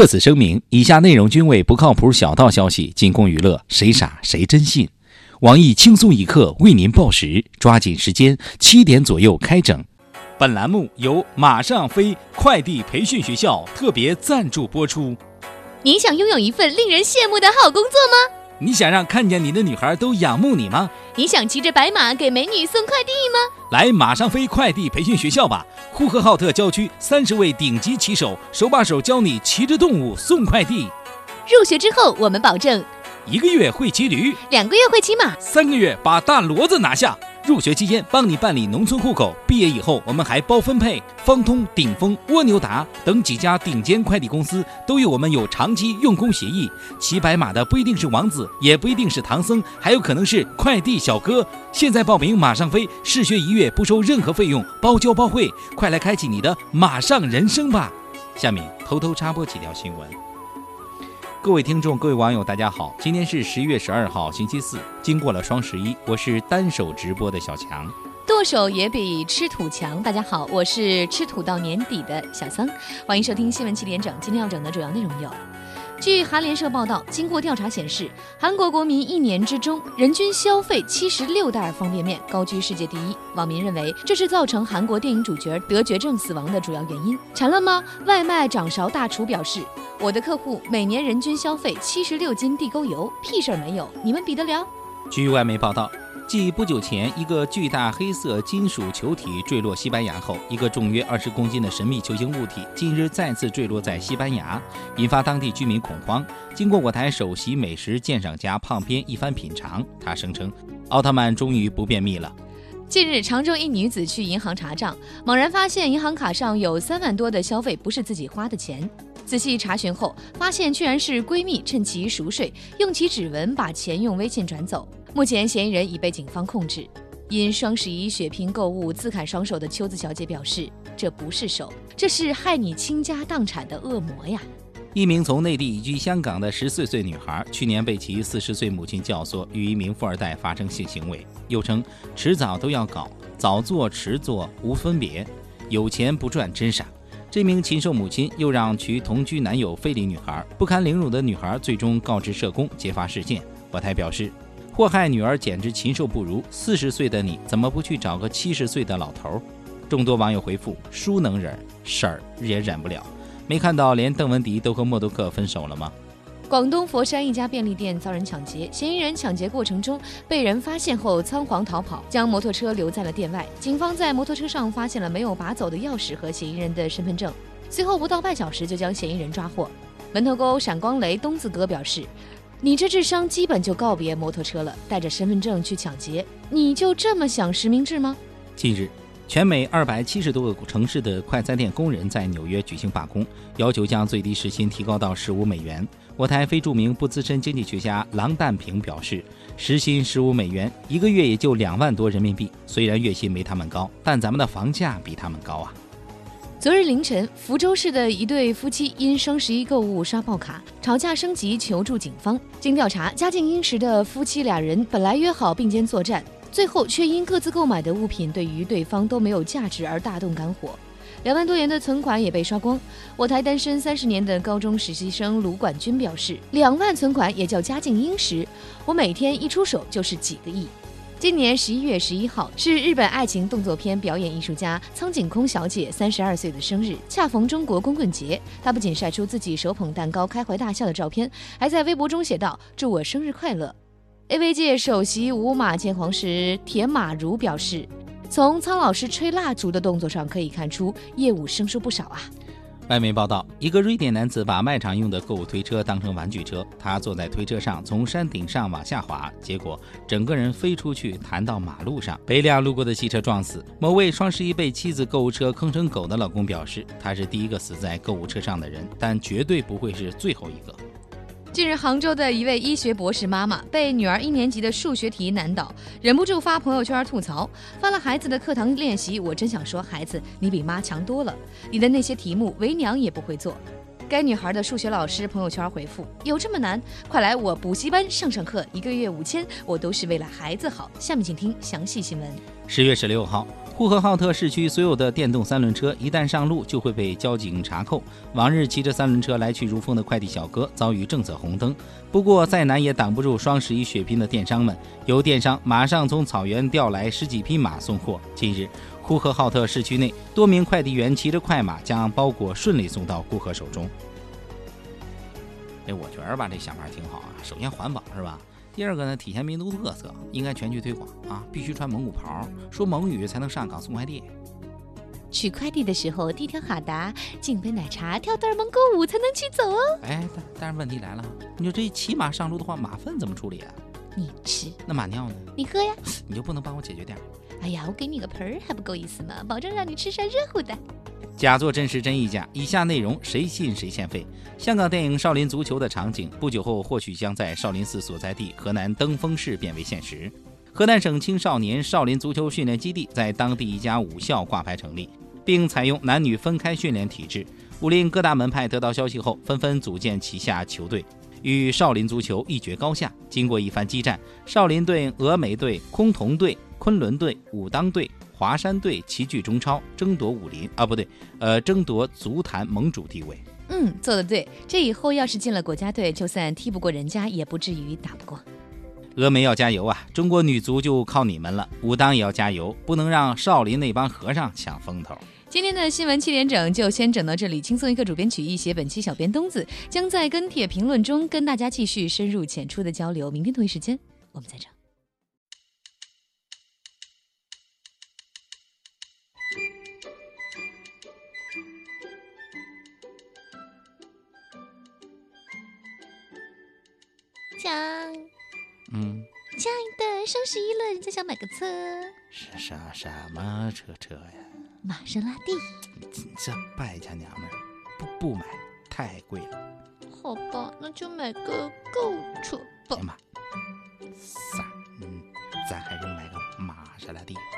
特此声明：以下内容均为不靠谱小道消息，仅供娱乐，谁傻谁真信。网易轻松一刻为您报时，抓紧时间，七点左右开整。本栏目由马上飞快递培训学校特别赞助播出。您想拥有一份令人羡慕的好工作吗？你想让看见你的女孩都仰慕你吗？你想骑着白马给美女送快递吗？来马上飞快递培训学校吧！呼和浩特郊区三十位顶级骑手，手把手教你骑着动物送快递。入学之后，我们保证一个月会骑驴，两个月会骑马，三个月把大骡子拿下。入学期间帮你办理农村户口，毕业以后我们还包分配。方通、顶峰、蜗牛达等几家顶尖快递公司都与我们有长期用工协议。骑白马的不一定是王子，也不一定是唐僧，还有可能是快递小哥。现在报名马上飞，试学一月不收任何费用，包教包会，快来开启你的马上人生吧！下面偷偷插播几条新闻。各位听众，各位网友，大家好！今天是十一月十二号，星期四。经过了双十一，我是单手直播的小强。剁手也比吃土强。大家好，我是吃土到年底的小桑。欢迎收听新闻七点整。今天要整的主要内容有：据韩联社报道，经过调查显示，韩国国民一年之中人均消费七十六袋方便面，高居世界第一。网民认为这是造成韩国电影主角得绝症死亡的主要原因。馋了吗？外卖掌勺大厨表示。我的客户每年人均消费七十六斤地沟油，屁事儿没有，你们比得了？据外媒报道，继不久前一个巨大黑色金属球体坠落西班牙后，一个重约二十公斤的神秘球形物体近日再次坠落在西班牙，引发当地居民恐慌。经过我台首席美食鉴赏家胖编一番品尝，他声称奥特曼终于不便秘了。近日，常州一女子去银行查账，猛然发现银行卡上有三万多的消费不是自己花的钱。仔细查询后，发现居然是闺蜜趁其熟睡，用其指纹把钱用微信转走。目前嫌疑人已被警方控制。因双十一血拼购物自砍双手的秋子小姐表示：“这不是手，这是害你倾家荡产的恶魔呀！”一名从内地移居香港的十四岁女孩，去年被其四十岁母亲教唆与一名富二代发生性行为，又称迟早都要搞，早做迟做无分别，有钱不赚真傻。这名禽兽母亲又让其同居男友非礼女孩，不堪凌辱的女孩最终告知社工揭发事件。我台表示，祸害女儿简直禽兽不如。四十岁的你怎么不去找个七十岁的老头？众多网友回复：叔能忍，婶儿也忍不了。没看到连邓文迪都和默多克分手了吗？广东佛山一家便利店遭人抢劫，嫌疑人抢劫过程中被人发现后仓皇逃跑，将摩托车留在了店外。警方在摩托车上发现了没有拔走的钥匙和嫌疑人的身份证，随后不到半小时就将嫌疑人抓获。门头沟闪光雷东子哥表示：“你这智商基本就告别摩托车了，带着身份证去抢劫，你就这么想实名制吗？”近日。全美二百七十多个城市的快餐店工人在纽约举行罢工，要求将最低时薪提高到十五美元。我台非著名不资深经济学家郎淡平表示，时薪十五美元，一个月也就两万多人民币。虽然月薪没他们高，但咱们的房价比他们高啊。昨日凌晨，福州市的一对夫妻因双十一购物刷爆卡，吵架升级，求助警方。经调查，家境殷实的夫妻俩人本来约好并肩作战。最后却因各自购买的物品对于对方都没有价值而大动肝火，两万多元的存款也被刷光。我台单身三十年的高中实习生卢冠军表示：“两万存款也叫家境殷实，我每天一出手就是几个亿。”今年十一月十一号是日本爱情动作片表演艺术家苍井空小姐三十二岁的生日，恰逢中国光棍节，她不仅晒出自己手捧蛋糕开怀大笑的照片，还在微博中写道：“祝我生日快乐。” AV 界首席舞马剑皇师田马如表示，从苍老师吹蜡烛的动作上可以看出，业务生疏不少啊。外媒报道，一个瑞典男子把卖场用的购物推车当成玩具车，他坐在推车上从山顶上往下滑，结果整个人飞出去，弹到马路上，被辆路过的汽车撞死。某位双十一被妻子购物车坑成狗的老公表示，他是第一个死在购物车上的人，但绝对不会是最后一个。近日，杭州的一位医学博士妈妈被女儿一年级的数学题难倒，忍不住发朋友圈吐槽：“发了孩子的课堂练习，我真想说，孩子，你比妈强多了，你的那些题目，为娘也不会做。”该女孩的数学老师朋友圈回复：“有这么难？快来我补习班上上课，一个月五千，我都是为了孩子好。”下面请听详细新闻。十月十六号。呼和浩特市区所有的电动三轮车一旦上路，就会被交警查扣。往日骑着三轮车来去如风的快递小哥遭遇政策红灯。不过再难也挡不住双十一血拼的电商们，有电商马上从草原调来十几匹马送货。近日，呼和浩特市区内多名快递员骑着快马将包裹顺利送到顾客手中。哎，我觉得吧，这想法挺好啊。首先环保是吧？第二个呢，体现民族特色，应该全区推广啊！必须穿蒙古袍，说蒙语才能上岗送快递。取快递的时候，递条哈达，敬杯奶茶，跳段蒙古舞才能取走哦。哎，但但是问题来了，你说这骑马上路的话，马粪怎么处理啊？你吃，那马尿呢？你喝呀。你就不能帮我解决点？哎呀，我给你个盆儿还不够意思吗？保证让你吃上热乎的。假作真实真亦假，以下内容谁信谁欠费。香港电影《少林足球》的场景，不久后或许将在少林寺所在地河南登封市变为现实。河南省青少年少林足球训练基地在当地一家武校挂牌成立，并采用男女分开训练体制。武林各大门派得到消息后，纷纷组建旗下球队，与少林足球一决高下。经过一番激战，少林队、峨眉队、崆峒队、昆仑队、武当队。华山队齐聚中超，争夺武林啊，不对，呃，争夺足坛盟主地位。嗯，做的对。这以后要是进了国家队，就算踢不过人家，也不至于打不过。峨眉要加油啊！中国女足就靠你们了。武当也要加油，不能让少林那帮和尚抢风头。今天的新闻七点整就先整到这里。轻松一刻，主编曲艺，写本期小编东子将在跟帖评论中跟大家继续深入浅出的交流。明天同一时间，我们再整。强，嗯，亲爱的，双十一了，人家想买个车，是啥什么车车呀？玛莎拉蒂。这败家娘们儿，不不买，太贵了。好吧，那就买个购物车吧。妈，三，嗯，咱还是买个玛莎拉蒂。哼。